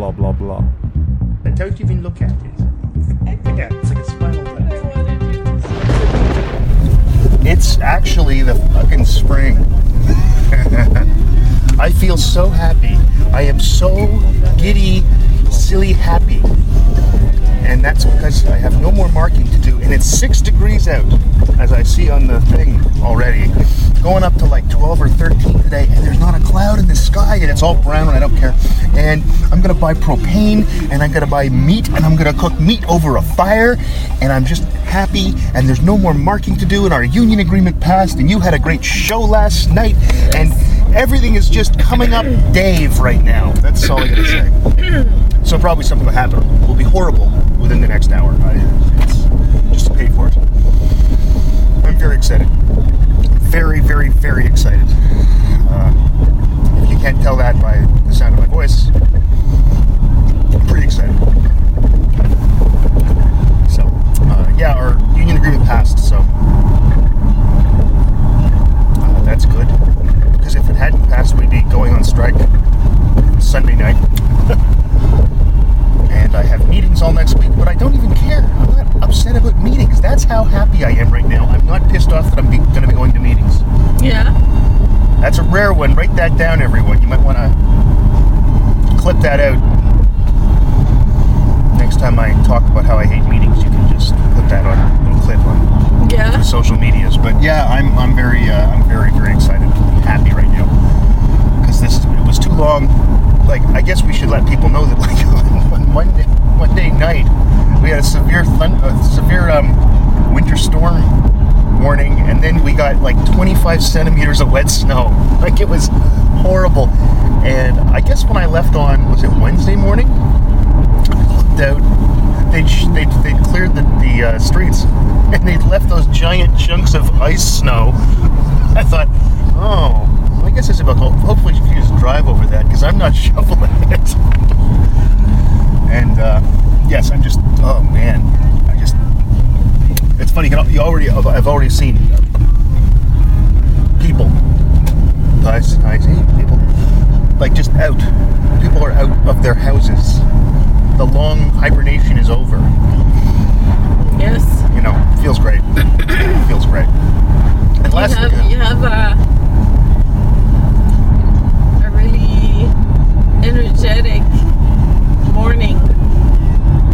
blah, blah, blah. Don't even look at it. Yeah, it's like a spinal tap. It's actually the fucking spring. I feel so happy. I am so giddy, silly happy. And that's because I have no more marking to do. And it's six degrees out, as I see on the thing already. Going up to like 12 or 13 today, and there's not a cloud in the sky, and it's all brown, and I don't care. And I'm gonna buy propane, and I'm gonna buy meat, and I'm gonna cook meat over a fire, and I'm just happy, and there's no more marking to do, and our union agreement passed, and you had a great show last night, and everything is just coming up Dave right now. That's all I gotta say. so probably something will happen. Will be horrible within the next hour. I, just to pay for it. I'm very excited. Very, very, very excited. Uh, if you can't tell that by the sound of my voice, I'm pretty excited. So, uh, yeah, our union agreement passed, so uh, that's good. Because if it hadn't passed, we'd be going on strike Sunday night. and I have meetings all next week, but I don't even care. I'm not upset about meetings. That's how happy I am right now. I'm not pissed off that I'm going to be going to meetings. Yeah. That's a rare one. Write that down, everyone. You might want to clip that out. Next time I talk about how I hate meetings, you can just put that on a little clip on Yeah. social medias. But yeah, I'm I'm very uh, I'm very very excited, I'm happy right now this it was too long. Like I guess we should let people know that like on Monday Monday night we had a severe thun- a severe um, winter storm warning, and then we got like 25 centimeters of wet snow. Like it was horrible. And I guess when I left on was it Wednesday morning? Looked out. They'd, they'd, they'd cleared the, the uh, streets and they'd left those giant chunks of ice snow. I thought, oh, I guess it's about ho- hopefully you can just drive over that because I'm not shoveling it. And uh, yes, I'm just, oh man, I just, it's funny. You, you already, I've already seen people. I, I see people like just out. People are out of their houses. The long hibernation is over. Yes. You know, feels great. feels great. And You last have you have a a really energetic morning.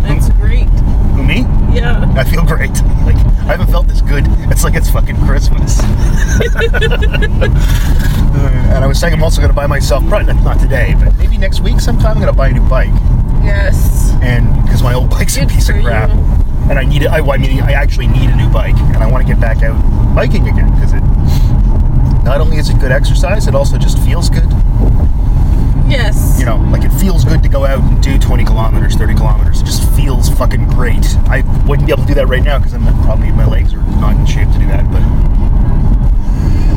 That's great. who me? Yeah. I feel great. Like I haven't felt this good. It's like it's fucking Christmas. Uh, and I was saying I'm also going to buy myself, probably not today, but maybe next week sometime I'm going to buy a new bike. Yes. And because my old bike's a piece of crap, you. and I need it. I, I mean, I actually need a new bike, and I want to get back out biking again because it not only is it good exercise, it also just feels good. Yes. You know, like it feels good to go out and do 20 kilometers, 30 kilometers. It just feels fucking great. I wouldn't be able to do that right now because I'm probably my legs are not in shape to do that. But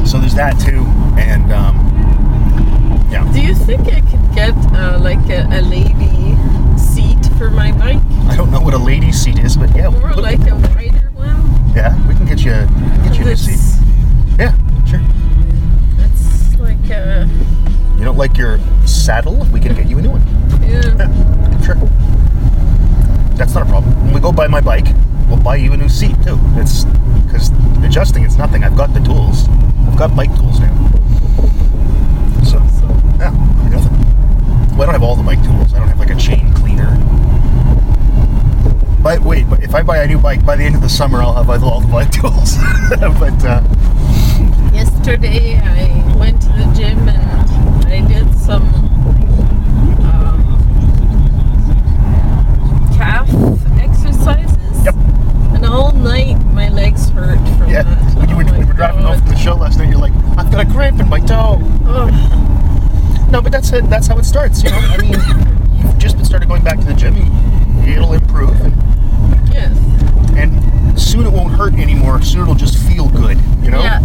so there's that too, and um, yeah. Do you think I could get uh, like a, a lady seat for my bike? I don't know what a lady seat is, but yeah, we'll More like a wider one? yeah, we can get you get you a seat. Yeah, sure. that's like a You don't like your saddle? We can get you a new one. yeah. Yeah, sure. That's not a problem. When we go buy my bike, we'll buy you a new seat too. It's because adjusting it's nothing. I've got the tools. I've got bike tools now. So yeah, nothing. Well, I don't have all the bike tools. I don't have like a chain cleaner. But wait, but if I buy a new bike by the end of the summer, I'll have all the bike tools. but uh, Yesterday I went to the gym and I did some um, calf exercises. Yep. And all night my legs hurt from yeah, that. when you were, Oh we were driving God. from the show last night, you're like, I've got a cramp in my toe. Oh, No, but that's it. That's how it starts. You know, I mean, you've just been started going back to the gym. It'll improve, and, yes. and soon it won't hurt anymore. Soon it'll just feel good. You know. Yeah.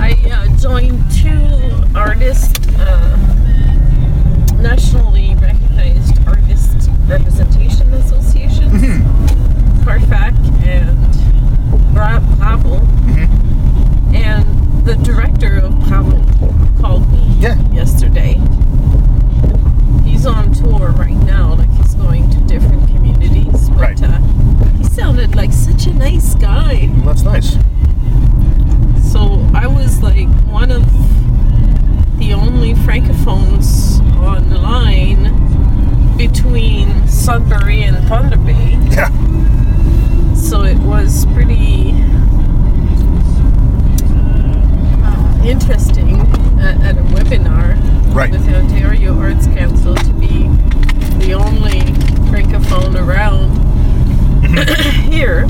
I uh, joined two artist, uh, nationally recognized artist representation associations, mm-hmm. Carfac and Bra- Pavel. Mm-hmm. And the director of Pavel called me yeah. yesterday. He's on tour right now, like he's going to different communities. But right. uh, he sounded like such a nice guy. Well, that's nice. Sudbury and Thunder Bay. Yeah. So it was pretty uh, interesting at, at a webinar Right. with the Ontario Arts Council to be the only francophone around here.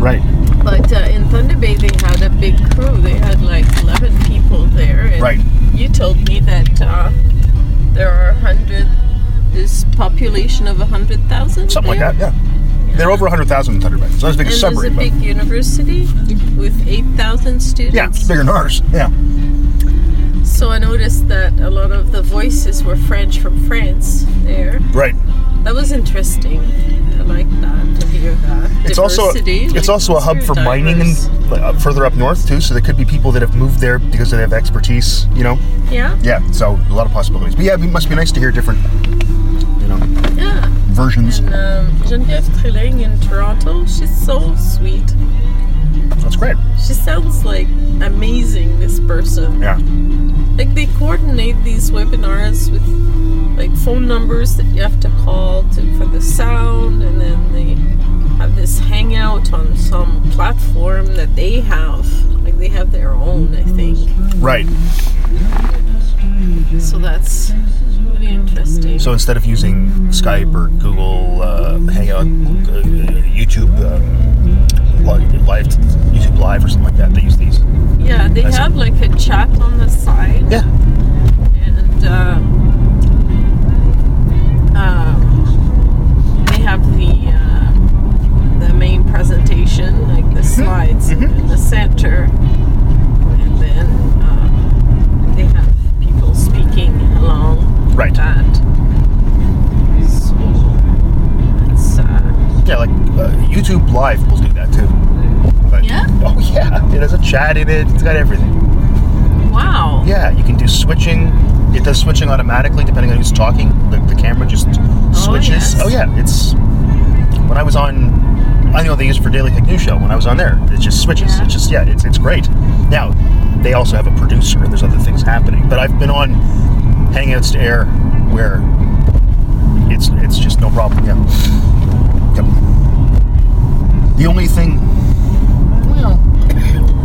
Right. But uh, in Thunder Bay, they had a big crew. They had like 11 people there. And Right. You told me that uh, there are 100, this population of 100,000. Something like that. Yeah. They're over 100,000 in Thunder Bay. It's not as big And as there's a big university with 8,000 students. yeah, it's bigger than ours. Yeah. So I noticed that a lot of the voices were French from France there. Right. That was interesting. I like that to hear that. It's also Diversity, it's also a hub for mining and up further up north too. So there could be people that have moved there because they have expertise. You know. Yeah, Yeah. So a lot of possibilities. But yeah, it must be nice to hear different, yeah. Versions. And um, Trilling in Toronto, she's so sweet. That's great. She sounds like amazing, this person. Yeah. Like they coordinate these webinars with like phone numbers that you have to call to for the sound and then they have this hangout on some platform that they have. Like they have their own, I think. Right. So that's interesting. So instead of using Skype or Google uh, Hangout, uh, YouTube um, live, YouTube Live or something like that, they use these. yeah, they see. have like a chat on the side. Yeah. and um, um, they have the uh, the main presentation, like the slides mhm. in the center, and then um, they have people speaking along Right. with that. So it's uh, Yeah, like uh, YouTube Live will do that too. But- Yeah? Oh yeah, it has a chat in it. It's got everything. wow. Yeah, you can do switching. It does switching automatically depending on who's talking. The, the camera just switches. yes. Oh yeah, it's when I was on. I know they use it for Daily Tech News Show. When I was on there, it just switches. Yeah. It's just yeah, it's it's great. Now they also have a producer and there's other things happening. But I've been on Hangouts to Air where it's it's just no problem. Yeah. Yep. The only thing. Well.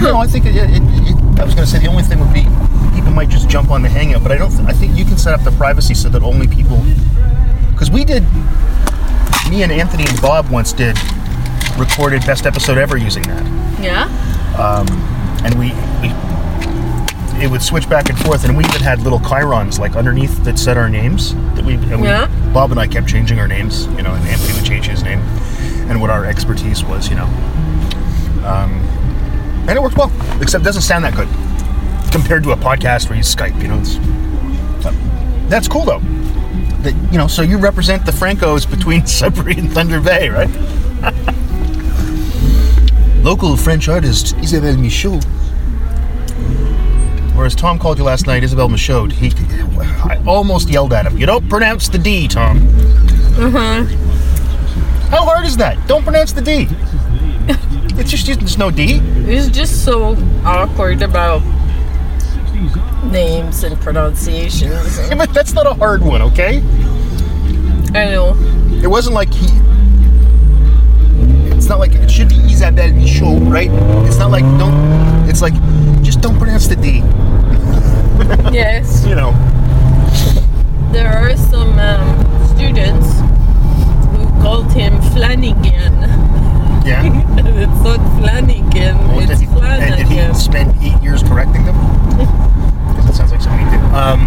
No, I think it, it, it, I was going to say the only thing would be people might just jump on the Hangout, but I don't. Th- I think you can set up the privacy so that only people. Because we did, me and Anthony and Bob once did recorded best episode ever using that, Yeah. Um, and we we it would switch back and forth, and we even had little chyrons like underneath that said our names that we and we Yeah. Bob and I kept changing our names, you know, and Anthony would change his name and what our expertise was, you know. Um, and it worked well, except it doesn't sound that good compared to a podcast where you Skype, you know. It's, that's cool though. That you know, so you represent the Francos between Sudbury and Thunder Bay, right? Local French artist Isabelle Michaud. Or as Tom called you last night, Isabelle Michaud. He, I almost yelled at him. You don't pronounce the D, Tom. Uh-huh. How hard is that? Don't pronounce the D. It's just there's no D. It's just so awkward about names and pronunciations. Yeah, but that's not a hard one, okay? I know. It wasn't like he. It's not like it should be Isabelle Michaud, right? It's not like don't. It's like just don't pronounce the D. Yes, You know. there are some um, students who called him Flanagan. Yeah. it's not Flanagan, Well, it's did he, and did he spend eight years correcting them? Because it sounds like something he did. Um,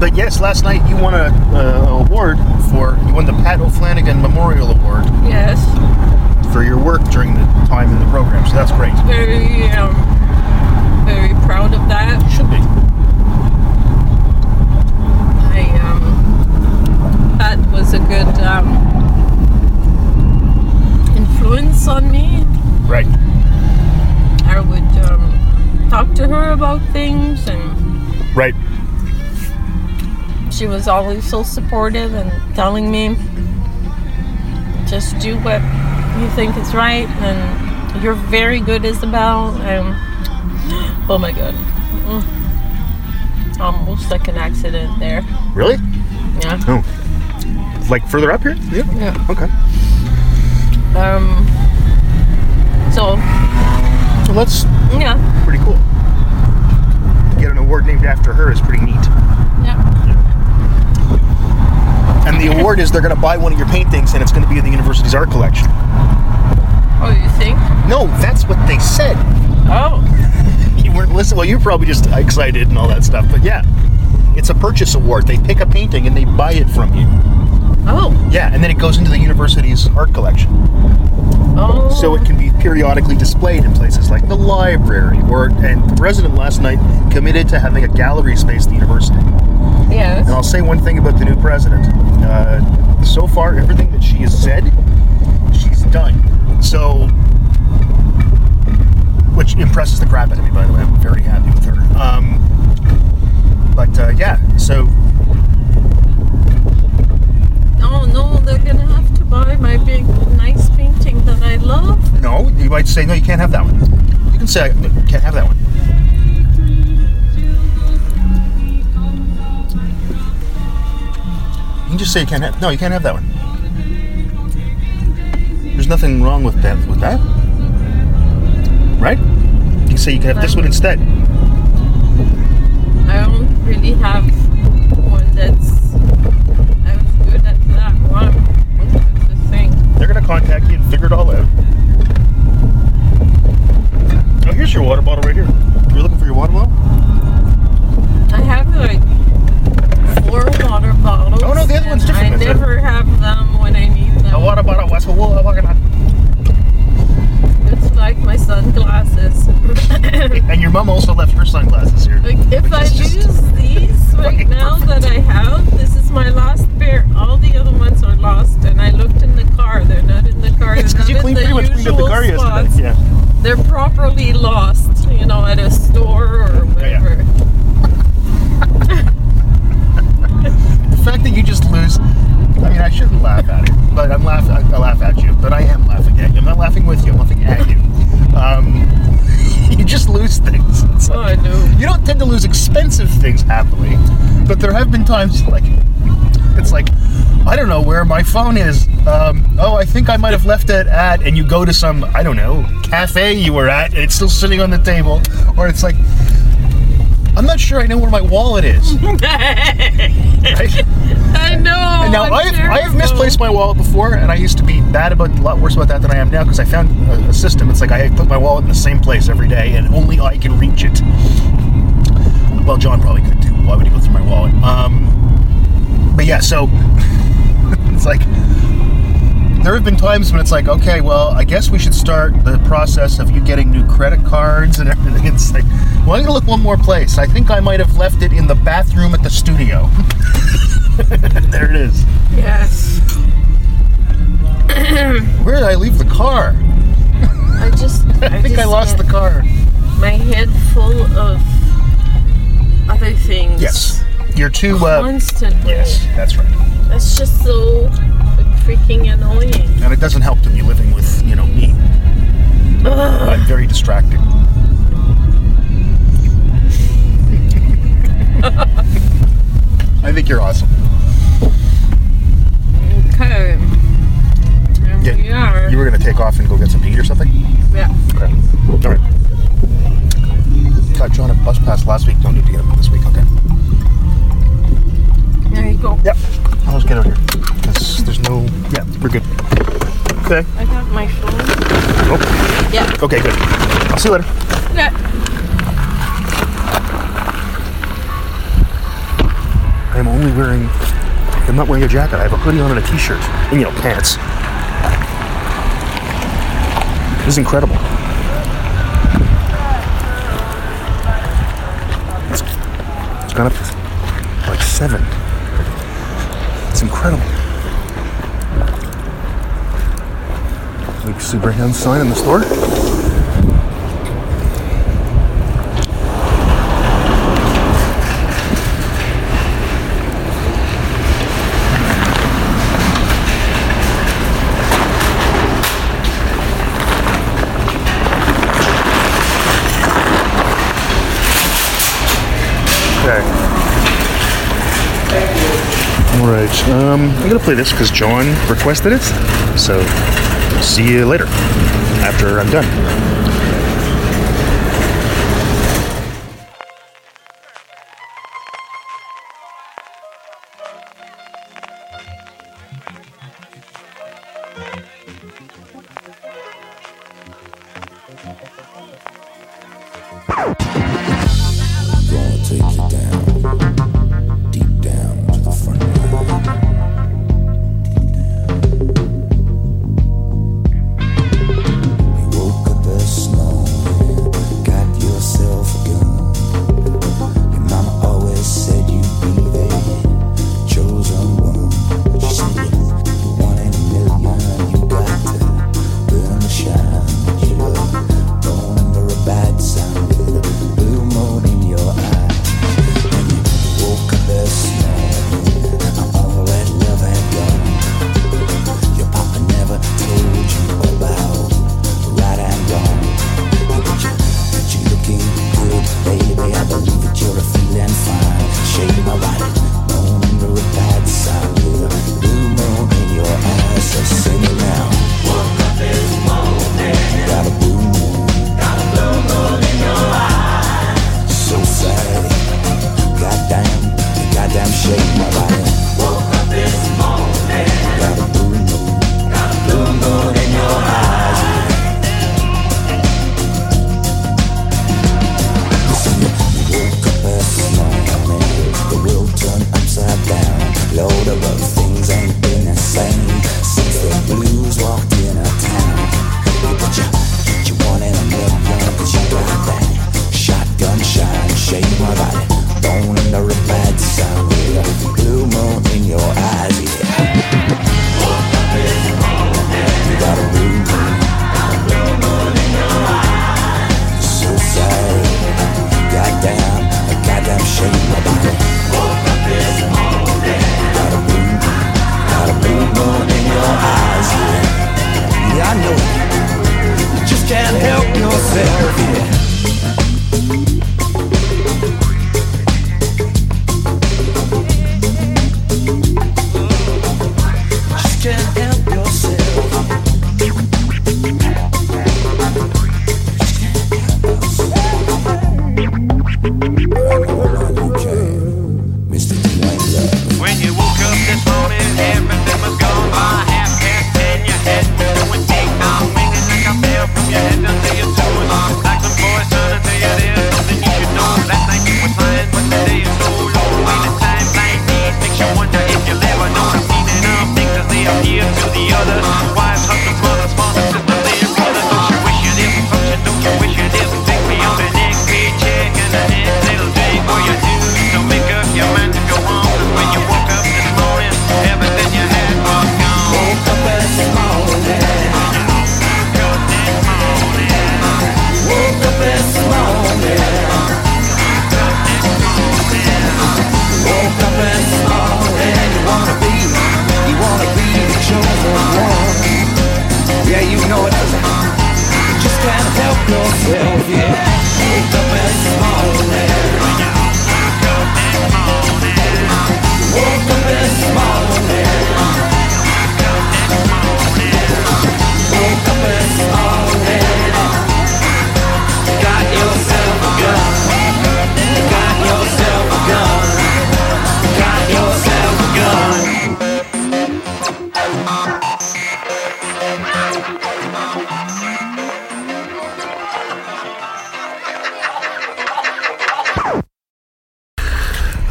but yes, last night you won a uh, award for you won the Pat O'Flanagan Memorial Award Yes, for your work during the time in the program. So that's great. very, um, very proud she was always so supportive and telling me just do what you think is right, and you're very good, Isabel. And oh my god, Mm. almost like an accident there. Really? Yeah. Oh. Like further up here? Yeah. Yeah. Okay. Um. So Well, that's yeah, pretty cool. Get an award named after her is pretty neat. And the award is they're going to buy one of your paintings and it's going to be in the university's art collection. Oh, you think? No, that's what they said. Oh, You weren't listening. Well, you're probably just excited and all that stuff. But yeah, it's a purchase award. They pick a painting and they buy it from you. oh, Yeah, and then it goes into the university's art collection. oh. So it can be periodically displayed in places like the library. Or and the resident last night committed to having a gallery space at the university. Yes. And I'll say one thing about the new president. Uh, so far, everything that she has said, she's done. So, which impresses the crap out of me, by the way. I'm very happy with her. Um, but uh, yeah, so Oh no, they're gonna have to buy my big, nice painting that I love. no, you might say no, you can't have that one. You can say you can't have that one. Just say you can't have. No, you can't have that one. There's nothing wrong with that. With that, right? You can say you can have this one instead. I don't really have one that's as good as that one. The. They're gonna contact you and figure it all out. Oh, here's your water bottle right here. You're looking for your water bottle? I have like four water bottles. Oh, no, the other one's different, I it? never have them when I need them. A water bottle. What's a wool? It's like my sunglasses. And your mom also left her sunglasses here. Like if I use these right now perfect. that I have, this is my last pair. All the other ones are lost, and I looked in the car. They're not in the car. It's because you cleaned pretty much cleaned up the car spots. yesterday. Yeah. They're properly lost, you know, at a store or yeah. whatever. The fact that you just lose. I mean, I shouldn't laugh at it, but I'm laughing. I, laugh at you, but I am laughing at you. I'm not laughing with you. I'm laughing at you. Um, you just lose things. It's Oh, like- I know. You don't tend to lose expensive things happily, but there have been times like it's like I don't know where my phone is. Um, oh, I think I might have left it at, and you go to some I don't know cafe you were at, and it's still sitting on the table, or it's like I'm not sure I know where my wallet is. right? I know. And now I've, I have misplaced my wallet before, and I used to be bad about a lot worse about that than I am now because I found a, a system. It's like I put my wallet in the same place every day, and only I can reach it. Well, John probably could too. Why would he go through my wallet? Um, but yeah, so it's like there have been times when it's like, okay, well, I guess we should start the process of you getting new credit cards and everything. It's like, well, I'm gonna look one more place. I think I might have left it in the bathroom at the studio. there it is. Yes. Where did I leave the car? I just. I think I lost the car. My head full of other things. Yes. You're too. Uh, Constantly. yes, that's right. That's just so freaking annoying. And it doesn't help to be living with, you know, me. I'm very distracted. I think you're awesome. Okay. Here Yeah, we are. You were gonna take off and go get some to eat or something? yeah. Okay. All right. Got John a bus pass last week. Don't need to get him this week. Okay. There you go. Yep. I'll just get out here. Because there's no. Yeah, we're good. Okay. I got my phone. Oh, Yeah. okay, good. I'll see you later. Yeah. I'm only wearing. I'm not wearing a jacket. I have a hoodie on and a t-shirt, and you know, pants. This is incredible. It's, it's gone up to like seven. It's incredible. Big Super Hand sign in the store. Um, I'm gonna play this because John requested it. So see you later after I'm done.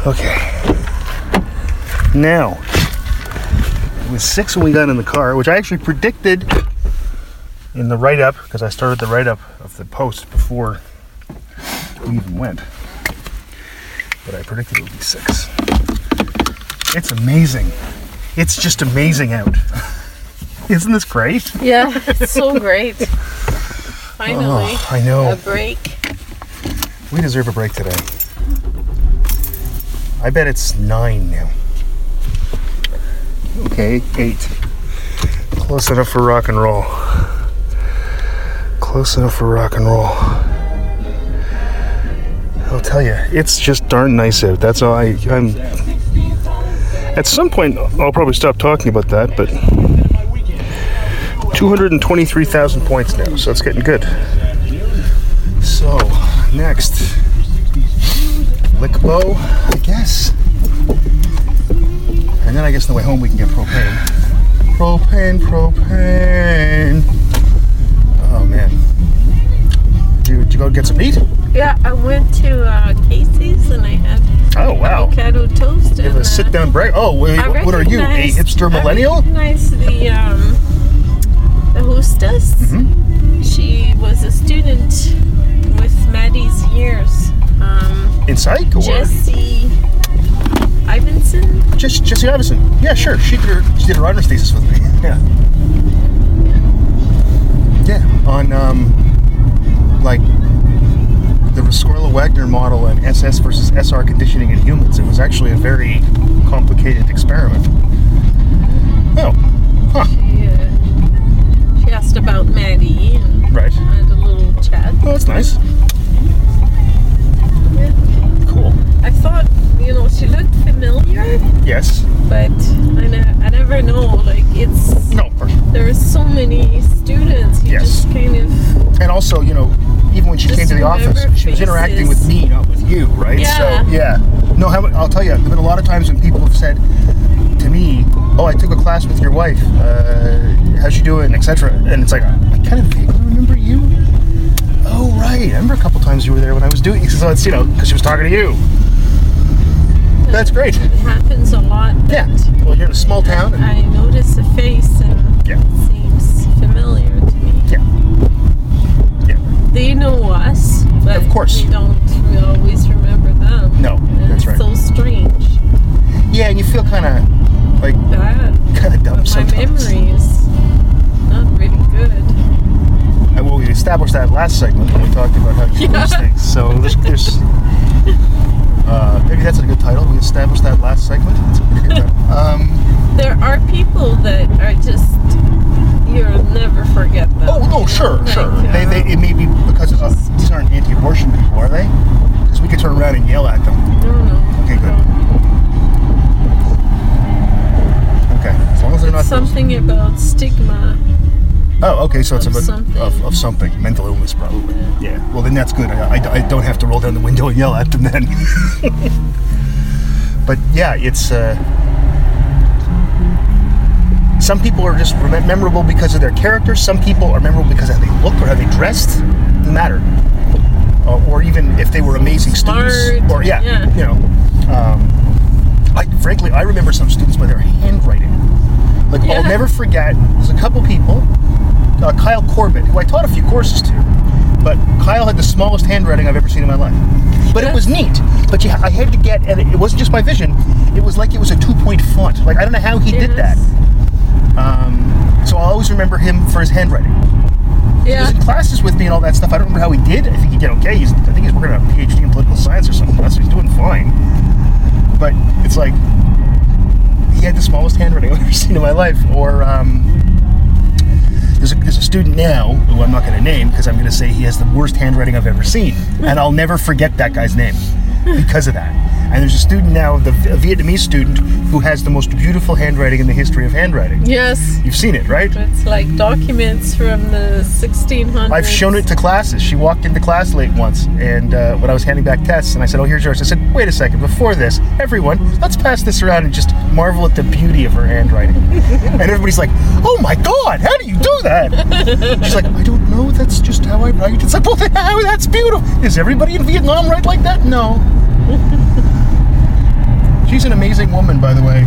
Okay. Now, it was six when we got in the car, which I actually predicted in the write up because I started the write up of the post before we even went. But I predicted it would be six. It's amazing. It's just amazing out. Isn't this great? Yeah, it's so great. Finally, oh, I know. A break. We deserve a break today. I bet it's nine now. Okay, eight. Close enough for rock and roll. Close enough for rock and roll. I'll tell you, it's just darn nice out. That's all I, I'm. At some point, I'll probably stop talking about that, but 223,000 points now, so it's getting good. So, next. Lickbow, I guess. And then I guess on the way home we can get propane. Propane, propane. Oh man. Did you, did you go get some meat? Yeah, I went to uh, Casey's and I had Oh wow. avocado toast. You have a uh, sit down break. Oh, wait, what are you? A hipster millennial? I recognized the um, the hostess. Mm-hmm. She was a student with Maddie's years. Um, In psych or Jessie Ivanson. just Jesse Iverson? Yeah, sure. She did her she did her honors thesis with me. Yeah. Yeah. On um like the Rescorla Wagner model and SS versus SR conditioning in humans. It was actually a very complicated experiment. Oh. Huh. She, uh, she asked about Maddie and Right. had a little chat. Oh, that's nice. Yeah. I thought, you know, she looked familiar, Yes. but I, ne- I never know. Like, it's No. there are so many students. You Yes. just kind of And also, you know, even when she came to the office, remember she was interacting with me, not with you, right? Yeah. So, yeah. No, how, I'll tell you, there've been a lot of times when people have said to me, "Oh, I took a class with your wife. Uh, how's she doing?" Etc. And it's like, I kind of vaguely remember you. Oh, right. I remember a couple times you were there when I was doing. So it's you know, because she was talking to you. That's great. it happens a lot. Yeah. Well, you're in a small town, and I notice a face and Yeah. it seems familiar to me. yeah, yeah. They know us, but Of course. we don't we always remember them. No, And that's it's right. So strange. Yeah, and you feel kind of like Bad. kind of dumb But my sometimes. memory is not really good. Well, we established that last segment when we talked about how you Yeah. lose things. So there's, there's uh, maybe that's a good title. We established that last segment. That's pretty good. Um, There are people that are just you'll never forget them. oh, no, sure, know, sure. like, They, they, it may be because uh, these aren't anti-abortion people, are they? Because we could turn around and yell at them. no, no. Okay, good. Okay, as long as they're not those- Something about stigma. Oh, okay. So it's Of about something. Of, of something, mental illness, probably. Yeah. Well, then that's good. I, I, I don't have to roll down the window and yell at them then. but yeah, it's. Uh, some people are just memorable because of their character. Some people are memorable because of how they look or how they dressed. Doesn't matter. Uh, or even if they were amazing students. Or yeah, yeah. you know. Um, I frankly, I remember some students by their handwriting. Like Yeah. I'll never forget. There's a couple people. Uh, Kyle Corbett, who I taught a few courses to, but Kyle had the smallest handwriting I've ever seen in my life. But it was neat. But you, I had to get, and it wasn't just my vision. It was like it was a two-point font. Like I don't know how he did that. Um, so I'll always remember him for his handwriting. He Yeah. was in classes with me and all that stuff. I don't remember how he did. I think he did okay. He's, I think he's working on a PhD in political science or something. That's So he's doing fine. But it's like he had the smallest handwriting I've ever seen in my life. Or um, there's a, there's a student now who I'm not going to name because I'm going to say he has the worst handwriting I've ever seen, and I'll never forget that guy's name because of that. And there's a student now, the a Vietnamese student, who has the most beautiful handwriting in the history of handwriting. Yes. You've seen it, right? It's like documents from the 1600s. I've shown it to classes. She walked into class late once, and uh, when I was handing back tests, and I said, "Oh, here's yours." I said, "Wait a second. Before this, everyone, let's pass this around and just marvel at the beauty of her handwriting." and everybody's like, "Oh my God, how do you do that?" She's like, "I don't know. That's just how I write." It's like, "Well. That's beautiful. Is everybody in Vietnam write like that?" No. She's an amazing woman, by the way.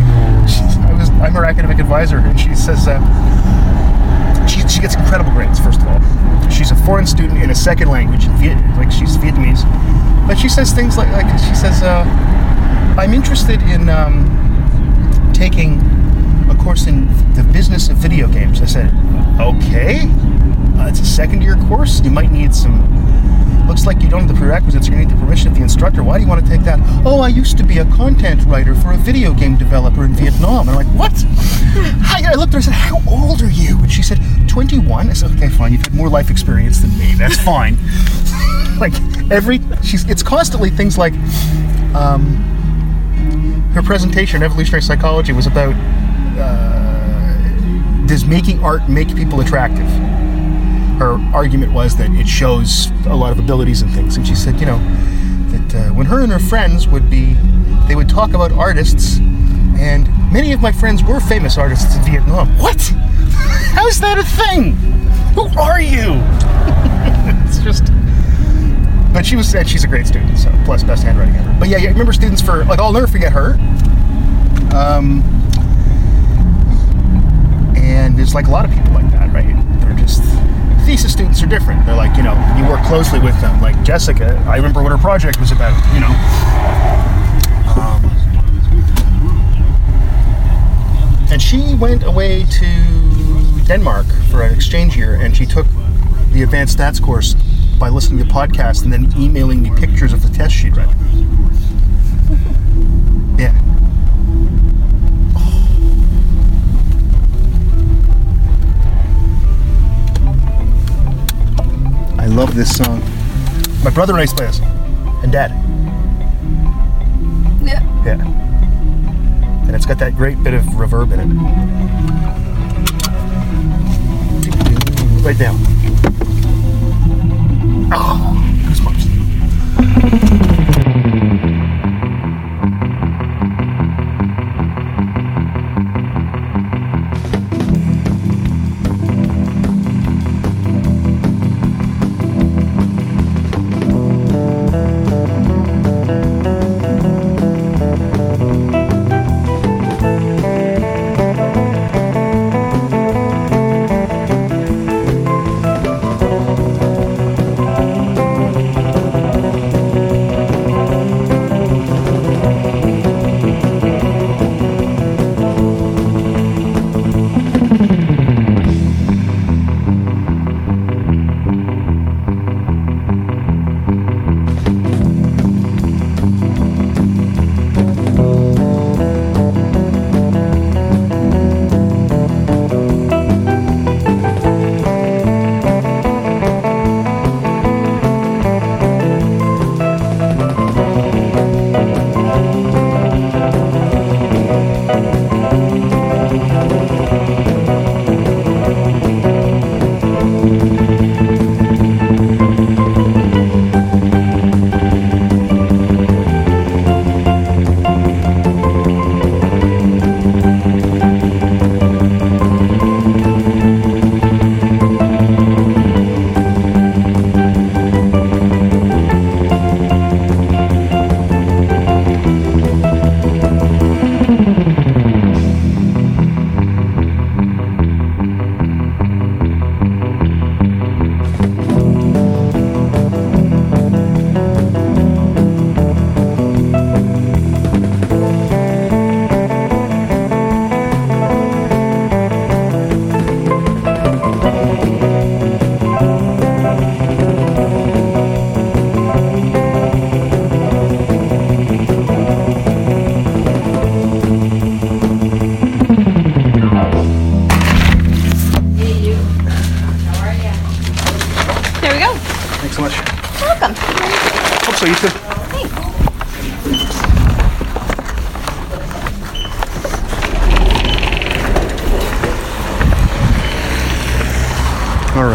She's, I was, I'm her academic advisor, and she says. Uh, she, she gets incredible grades first of all she's a foreign student in a second language Viet, like she's vietnamese but she says things like, like she says uh, i'm interested in um, taking a course in the business of video games i said okay uh, it's a second year course you might need some looks like you don't have the prerequisites to need the permission of the instructor why do you want to take that oh i used to be a content writer for a video game developer in vietnam and i'm like what Hi, I looked at her and said, How old are you? And she said, 21. I said, Okay, fine. You've had more life experience than me. That's fine. like, every, she's, it's constantly things like, um, her presentation, evolutionary psychology, was about uh, does making art make people attractive? Her argument was that it shows a lot of abilities and things, and she said, you know, that uh, when her and her friends would be, they would talk about artists, and many of my friends were famous artists in Vietnam. What? How's that a thing? Who are you? it's just. But she was said she's a great student, so plus best handwriting ever. But yeah, yeah, remember students for like I'll never forget her. Um, and there's like a lot of people like that, right? They're just thesis students are different. They're like you know you work closely with them. Like Jessica, I remember what her project was about. You know. Um, and she went away to Denmark for an exchange year, and she took the advanced stats course by listening to podcasts and then emailing me pictures of the test she'd read. Yeah. Love this song. My brother and I used to play this, and Dad. Yeah. Yeah. And it's got that great bit of reverb in it. Right down. Oh,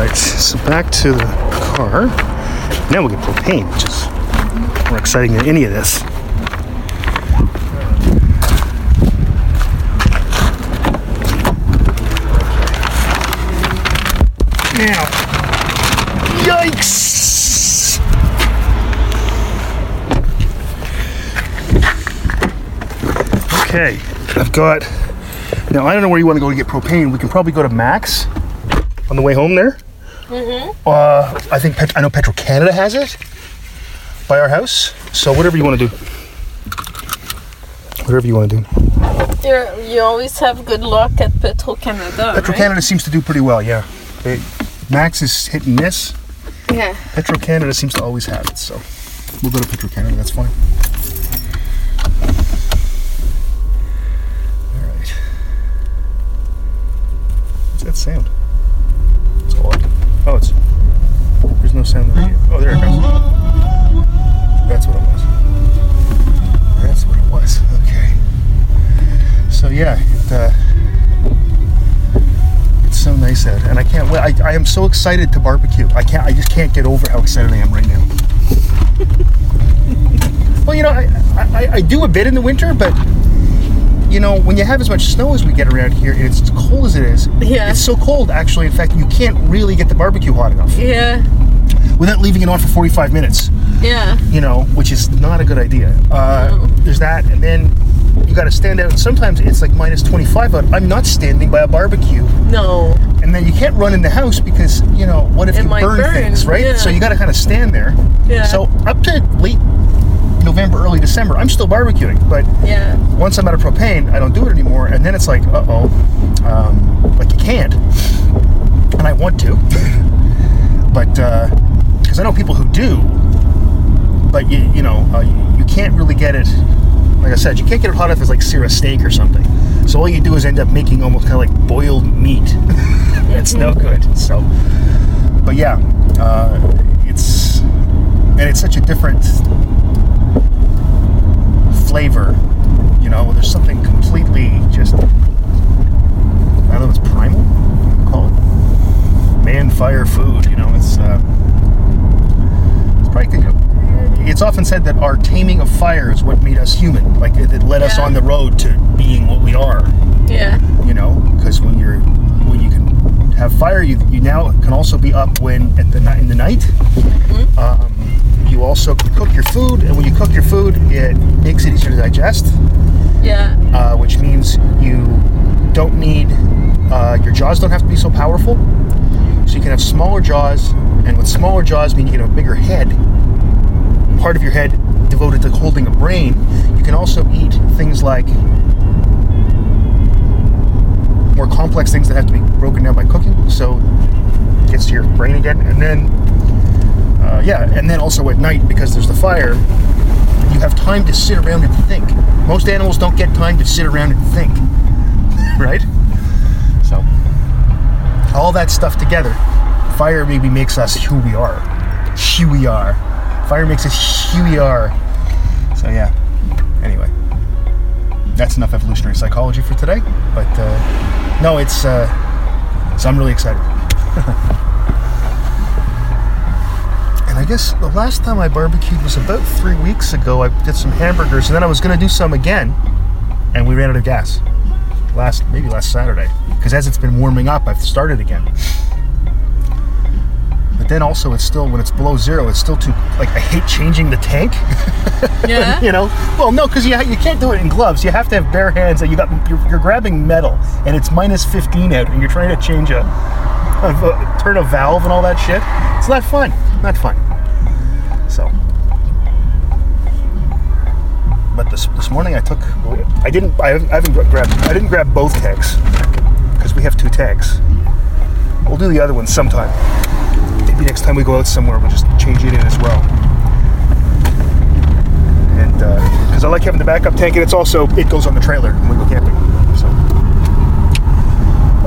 right, so back to the car. Now we'll get propane, which is more exciting than any of this. Now, yikes! Okay, I've got. Now I don't know where you want to go to get propane. We can probably go to Max on the way home there. Uh, I think Pet- I know Petro Canada has it by our house. So whatever you want to do, whatever you want to do. You're, you always have good luck at Petro Canada. Petro right? Canada seems to do pretty well. Yeah, They- Max is hit and miss. Yeah. Petro Canada seems to always have it. So we'll go to Petro Canada. That's fine. All right. What's that sound? Oh, it's. There's no sound in the radio. Oh, there it goes. That's what it was. That's what it was. Okay. So yeah, it, uh, it's so nice out, and I can't wait. I, I am so excited to barbecue. I can't. I just can't get over how excited I am right now. well, you know, I, I, I do a bit in the winter, but you know, when you have as much snow as we get around here, and it's as cold as it is, Yeah. it's so cold. Actually, in fact, you can't really get the barbecue hot enough Yeah. without leaving it on for 45 minutes Yeah. you know, which is not a good idea. Uh, No. There's that, and then you got to stand out. Sometimes it's like minus 25 out. I'm not standing by a barbecue, No. and then you can't run in the house because you know what if It you burn, burn, things, right? yeah. So you got to kind of stand there. Yeah. So up to late November, early December, I'm still barbecuing, but Yeah. once I'm out of propane, I don't do it anymore, and then it's like, uh oh, um, like you can't, and I want to, but because I know people who do, but you you know uh, you, you can't really get it. Like I said, you can't get it hot enough as like sear a steak or something. So all you do is end up making almost kind of like boiled meat. it's no good. So, but yeah, uh, it's and it's such a different flavor. You know, there's something completely just I don't know, it's primal. what Call it man, fire, food. You know, it's uh, it's probably good. It's often said that our taming of fire is what made us human. Like it, it led us on the road to being what we are. Yeah. You know, because when you're when you can have fire, you you now can also be up when at the night in the night. Um, you also cook your food, and when you cook your food, it makes it easier to digest, Yeah. uh, which means you don't need uh, your jaws don't have to be so powerful. So you can have smaller jaws, and with smaller jaws, mean you can have a bigger head. Part of your head devoted to holding a brain. You can also eat things like more complex things that have to be broken down by cooking. So it gets to your brain again, and then uh, yeah, and then also at night because there's the fire, you have time to sit around and think. Most animals don't get time to sit around and think, right? So all that stuff together, fire maybe makes us who we are. Who we are. Fire makes us who we are. So yeah. Anyway, that's enough evolutionary psychology for today. But uh, no, it's uh, so I'm really excited. I guess the last time I barbecued was about three weeks ago. I did some hamburgers, and then I was going to do some again, and we ran out of gas. Last maybe last Saturday, because as it's been warming up, I've started again. But then also, it's still when it's below zero, it's still too like I hate changing the tank. Yeah. you know, well, no, because you you can't do it in gloves. You have to have bare hands. And you got you're, you're grabbing metal, and it's minus 15 out, and you're trying to change a, a turn a valve and all that shit. It's not fun. Not fun. So, but this this morning I took I didn't I haven't, I haven't grabbed I didn't grab both tanks because we have two tanks. We'll do the other one sometime. Maybe next time we go out somewhere, we'll just change it in as well. And uh, because I like having the backup tank, and it's also it goes on the trailer when we go camping. So,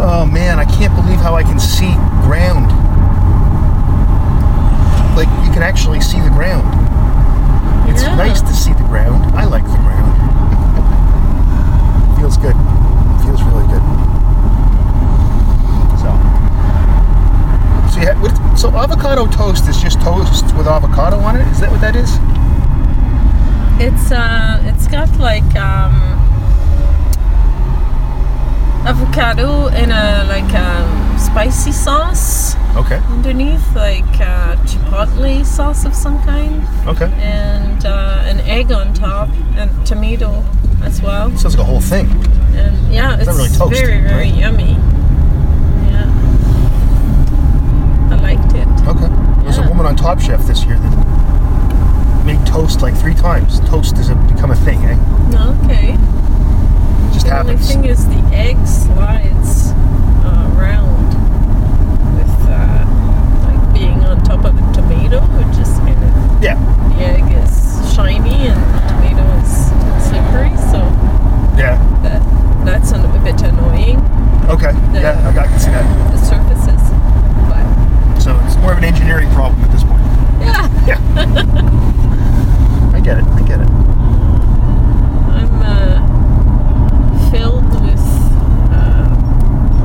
oh man, I can't believe how I can see ground. Like you can actually see the ground. It's Yeah. nice to see the ground. I like the ground. Feels good. Feels really good. So, so yeah. What, so avocado toast is just toast with avocado on it. Is that what that is? It's uh, it's got like um, avocado in a like um, spicy sauce Okay. underneath, like uh, chipotle sauce of some kind, Okay. and uh, an egg on top, and tomato as well. Sounds like a whole thing. And yeah, it's not really toast, very very right? yummy. Yeah, I liked it. Okay. There's a woman on Top Chef this year that made toast like three times. Toast has become a thing, eh? Okay. Just The only happens. thing is the egg slides uh, around with uh, like being on top of a tomato, which is kind of Yeah. the egg is shiny and the tomato is slippery, so Yeah. that that's a bit annoying. Okay. The- Yeah, I, got- I can see that. The surfaces, but So it's more of an engineering problem at this point. yeah, I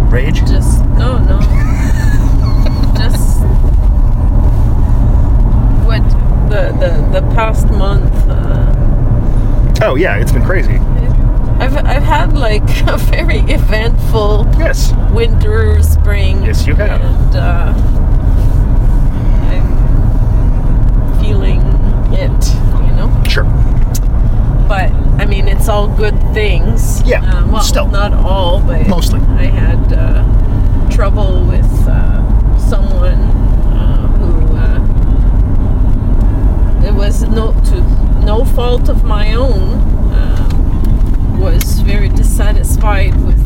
Rage? Just no, no. Just what the the the past month. Uh, oh yeah, it's been crazy. I've I've had like a very eventful yes winter spring. Yes, still. not all, but Mostly. I had uh, trouble with uh, someone uh, who uh, it was no to no fault of my own. Uh, was very dissatisfied with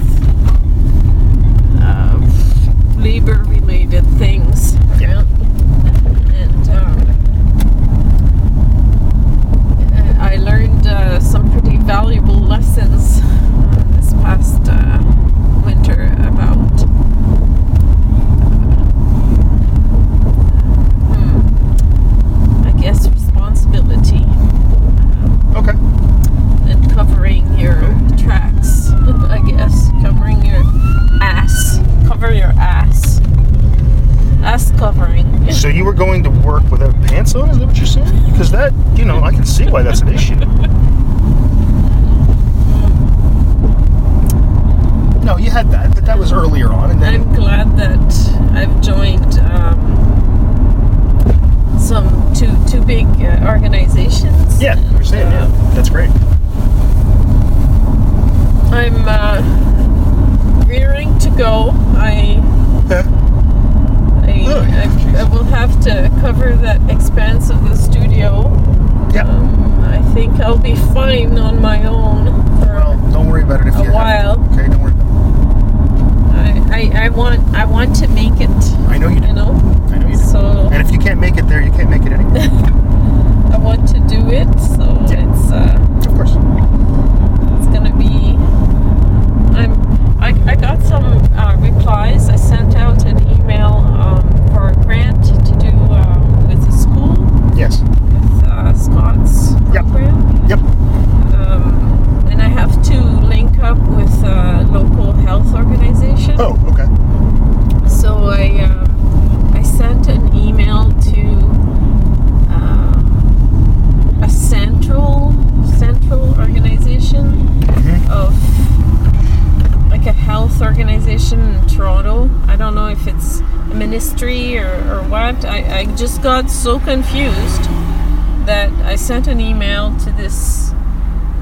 uh, labor-related things. Yeah. And um, I learned uh, some pretty valuable lessons uh, this past uh, winter about hmm, I guess responsibility Okay. and covering your tracks. I guess covering your ass, cover your ass, ass covering. So you were going to work without pants on? Is that what you're saying? Because that, you know, I can see why that's an issue. No, you had that, but that was earlier on, and then I'm glad that I've joined um, some two two big uh, organizations. yeah, saying Uh, yeah, that's great. I'm uh, rearing to go. I Yeah. I, I I will have to cover that expanse of the studio. Yeah. Um, I think I'll be fine on my own for Well, don't worry about it if a you have- while. Okay, don't worry about I, I, I want I want to make it. it. I know you do. You know. I know you do. So And if you can't make it there, you can't make it anywhere. I want to do it. So Yeah. it's uh, of course. it's gonna be. I'm. I, I got some uh, replies. I sent out an email um, for a grant to do um, with the school Yes. Scott's Yep. program. Yep. Um, and I have to link up with a local health organization. Oh, okay. So I um, I sent an email to um, a central central organization Mhm. of like a health organization in Toronto. I don't know if it's a ministry or, or what. I, I just got so confused that I sent an email to this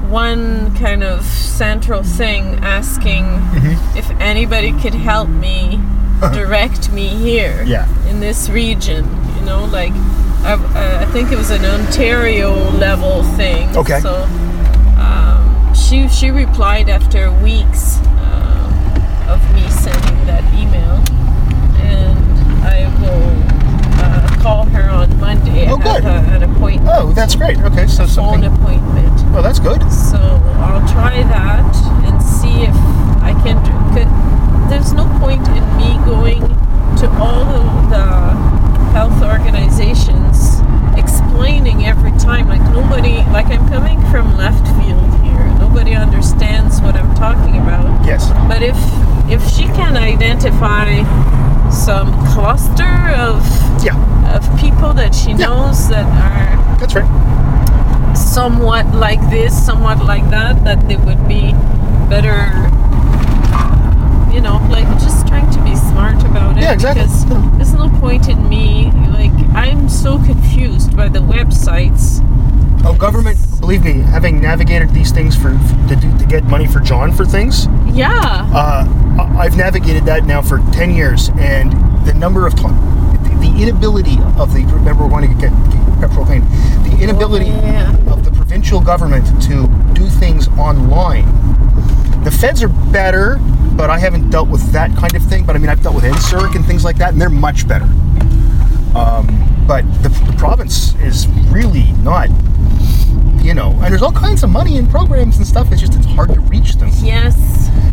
one kind of central thing asking Mm-hmm. if anybody could help me direct me here Yeah. in this region you know like I, I think it was an Ontario level thing Okay. so um, she she replied after weeks um, of me sending that email and I will uh, call her on Monday Oh, I have good. a, an appointment Oh, that's great. Okay, so phone something. appointment Oh, that's good. so I'll try that and see if I can. Could, there's no point in me going to all of the health organizations explaining every time. Like nobody, like I'm coming from left field here. Nobody understands what I'm talking about. Yes. But if if she can identify some cluster of Yeah, of people that she Yeah. knows that are that's right. somewhat like this, somewhat like that, that they would be better, you know, like just trying to be smart about it. Yeah, exactly. Because there's no point in me, like, I'm so confused by the websites. Oh, government. Believe me, having navigated these things for to do to get money for John for things, Yeah. uh, I've navigated that now for ten years, and the number of times, the inability of the remember we're going to get, get petrol the inability Oh, yeah. of the provincial government to do things online. The feds are better, but I haven't dealt with that kind of thing. But I mean, I've dealt with NSERC and things like that, and they're much better. Um, but the, the province is really not, you know, and there's all kinds of money and programs and stuff. It's just it's hard to reach them Yes.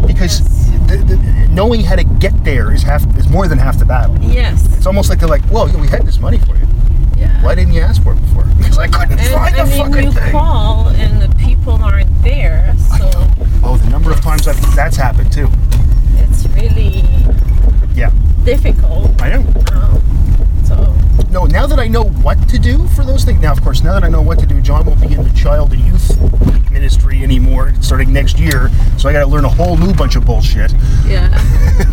because Yes. the, the, knowing how to get there is half is more than half the battle. Yes. It's almost like they're like, "Well, we had this money for you. Yeah. Why didn't you ask for it before?" Because I couldn't And find I the mean, fucking you thing. call and the people aren't there, so Oh, the number of times I've, that's happened too. it's really Yeah, difficult. I know. Um, No, now that I know what to do for those things. Now, of course, now that I know what to do, John won't be in the child and youth ministry anymore starting next year. So I got to learn a whole new bunch of bullshit. Yeah.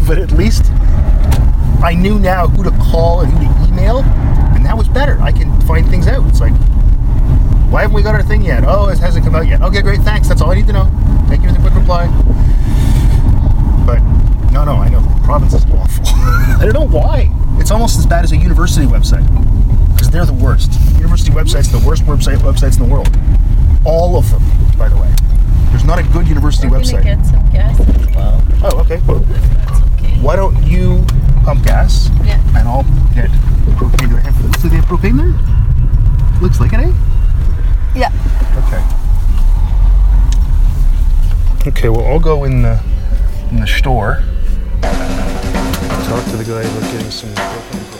but at least I knew now who to call and who to email, and that was better. I can find things out. It's like, why haven't we got our thing yet? Oh, it hasn't come out yet. Okay, great, thanks. That's all I need to know. Thank you for the quick reply. But no, no, I know the province is awful. I don't know why. It's almost as bad as a university website because they're the worst. University websites, the worst website websites in the world. All of them, by the way. There's not a good university We're website. get some gas as well. oh, okay. Okay. Why don't you pump gas? Yeah. And I'll get propane. Do I have, do they have propane there? Looks like it, eh? Yeah. Okay. Okay, well, I'll go in the in the store. Talk to the guy about getting some. Propane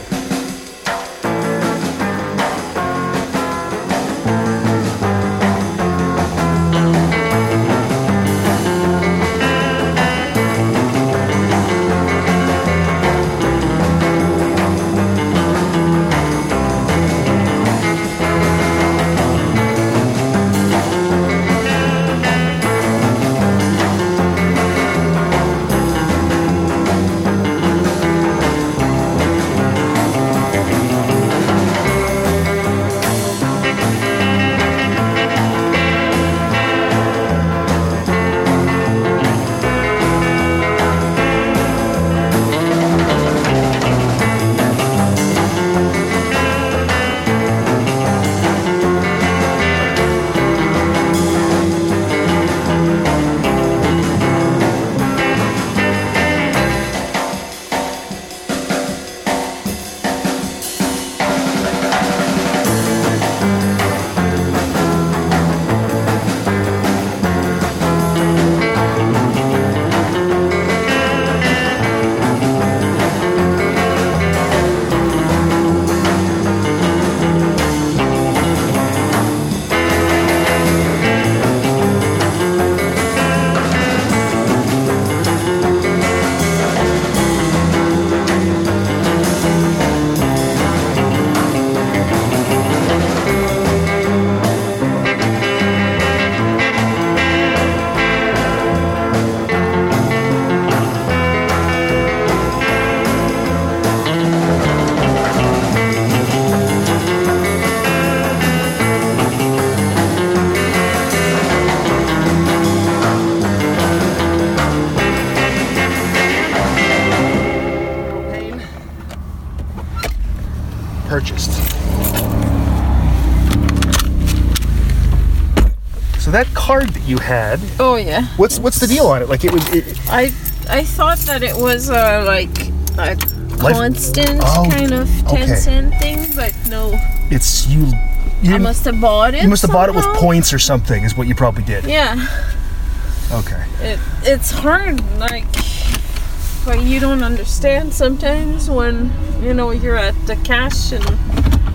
had, Oh yeah. what's what's the deal on it? Like it was. It, I I thought that it was uh, like a Life- constant Oh, kind of ten okay. cent thing, but no. it's you. You, I must have bought it. you must have bought it with somehow. points or something. Is what you probably did. Yeah. Okay. It it's hard like but you don't understand sometimes when you know you're at the cash and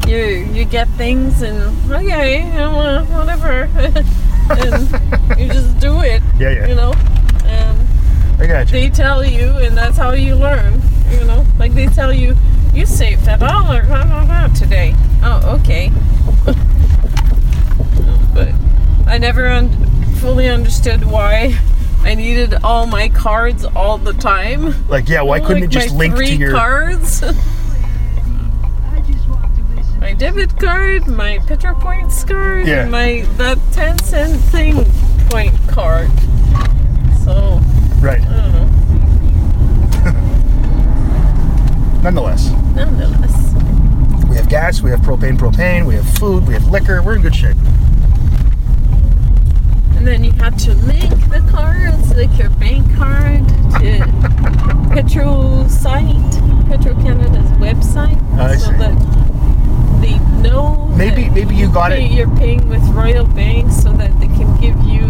you you get things and okay you know, whatever and you just do it Yeah, yeah. you know and I got you. they tell you and that's how you learn you know like they tell you you saved a dollar blah, blah, blah, today oh okay but I never un- fully understood why I needed all my cards all the time. Like, yeah, why couldn't Like it just link three to your? cards? my debit card, my Petro Points card, Yeah. and my that ten cent thing point card. So Right. I don't know. Nonetheless, Nonetheless, we have gas, we have propane, propane, we have food, we have liquor. We're in good shape. and then you have to link the cards, like your bank card, to Petro site, Petro Canada's website, I so see. that know. Maybe, maybe you got pay- it. You're paying with Royal Bank so that they can give you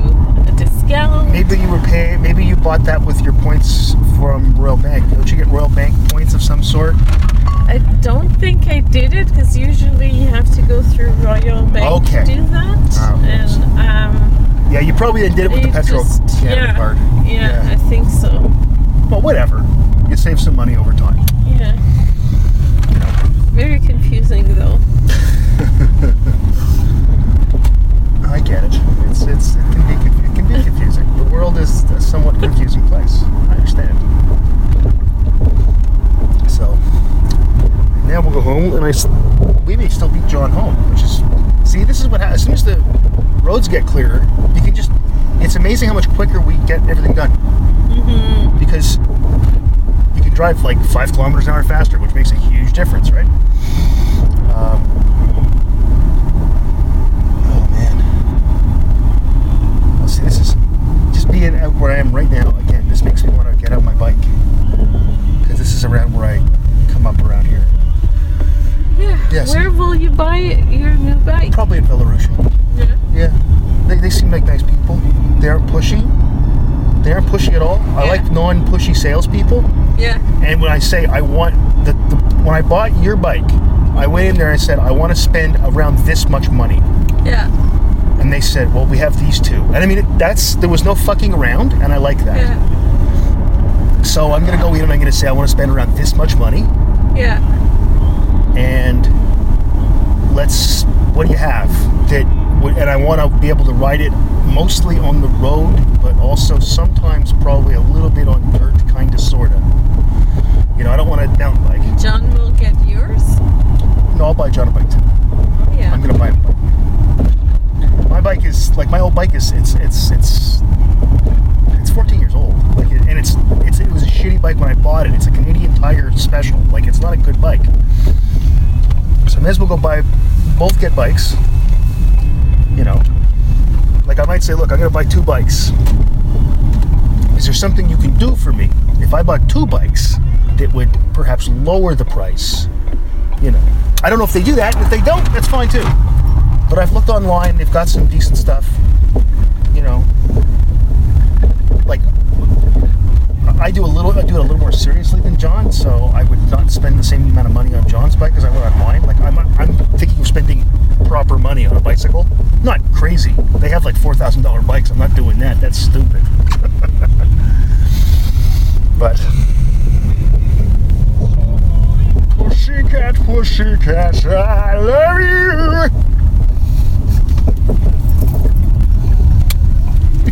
a discount. Maybe you were paying. Maybe you bought that with your points from Royal Bank. Don't you get Royal Bank points of some sort? I don't think I did it because usually you have to go through Royal Bank Okay. to do that. Oh, and um, Yeah, you probably did it with the you Petro just- yeah, card. Yeah, I think so. But whatever. You save some money over time. Yeah. Very confusing. confusing though. I get it. It's it's it can be conf- it can be confusing. The world is a somewhat confusing place. I understand. So now we'll go home, and I s- we may still beat John home, which is see this is what ha- as soon as the roads get clearer, you can just it's amazing how much quicker we get everything done because you can drive like five kilometers an hour faster, which makes a huge difference, right? Um, oh man. Well, see, this is just being out where I am right now. Again, this makes me want to get out my bike because this is around where I come up around here. Yes. Where will you buy your new bike? Probably in Belarusian. Yeah. Yeah, they, they seem like nice people. They aren't pushy. They aren't pushy at all. I Yeah. like non-pushy salespeople. Yeah. And when I say I want the, the when I bought your bike, I went in there and said I want to spend around this much money, Yeah. and they said, well, we have these two. And I mean, it- that's there was no fucking around, and I like that. Yeah. So I'm gonna go in and I'm gonna say I want to spend around this much money, Yeah. And let's what do you have that would and I want to be able to ride it mostly on the road but also sometimes probably a little bit on dirt kind of sorta. You know I don't want a mountain bike. John will get yours. no I'll buy John a bike too. Oh yeah. I'm gonna buy a bike. My bike is like my old bike is it's it's it's it's 14 years old. Like it, and it's it's it was a shitty bike when I bought it. It's a Canadian Tire special. Like it's not a good bike so I may as well go buy both get bikes you know. Like I might say look I'm gonna buy two bikes. Is there something you can do for me? If I bought two bikes that would perhaps lower the price you know. I don't know if they do that if they don't that's fine too. But I've looked online they've got some decent stuff you know like I do a little I do it a little more seriously than John so I would not spend the same amount of money on John's bike as I would on mine like I'm, I'm thinking of spending proper money on a bicycle not crazy they have like $4,000 bikes I'm not doing that that's stupid but Pussycat, pussycat, I love you.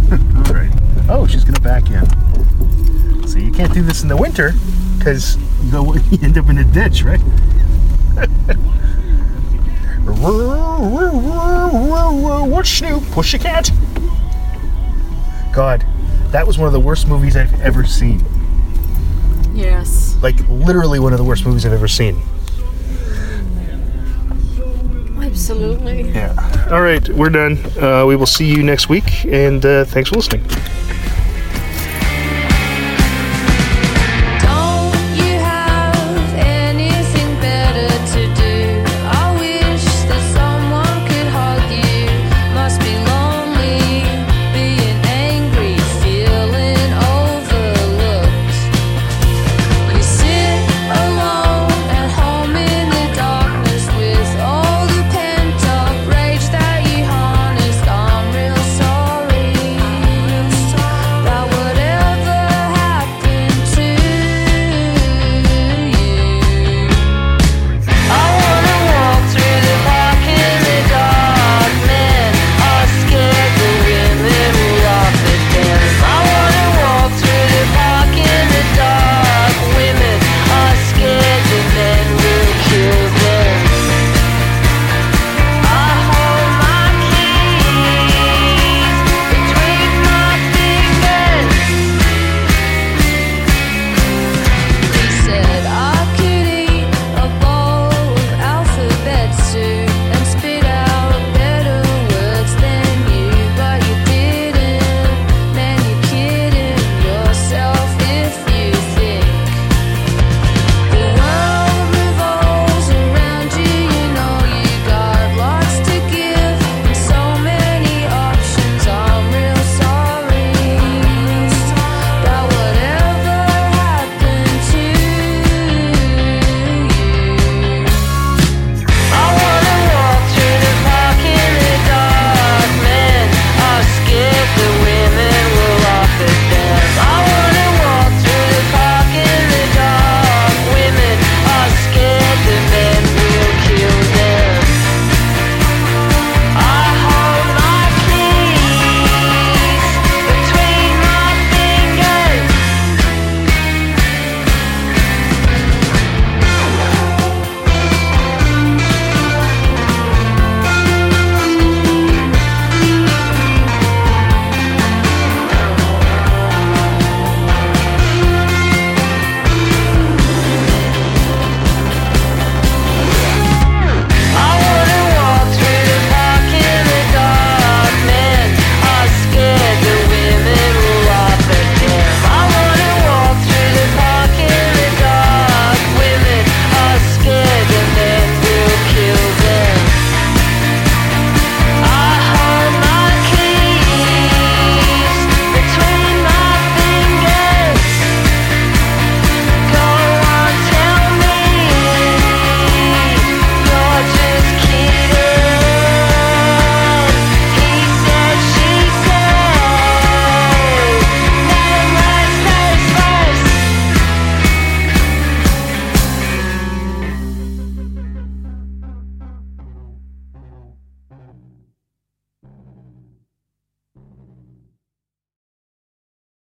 All right. Oh, she's gonna back in. So you can't do this in the winter because you go you end up in a ditch, right? What's new, pussycat? God, that was one of the worst movies I've ever seen. Yes. Like literally one of the worst movies I've ever seen. Absolutely. Yeah. All right, we're done. Uh, we will see you next week, and uh, thanks for listening.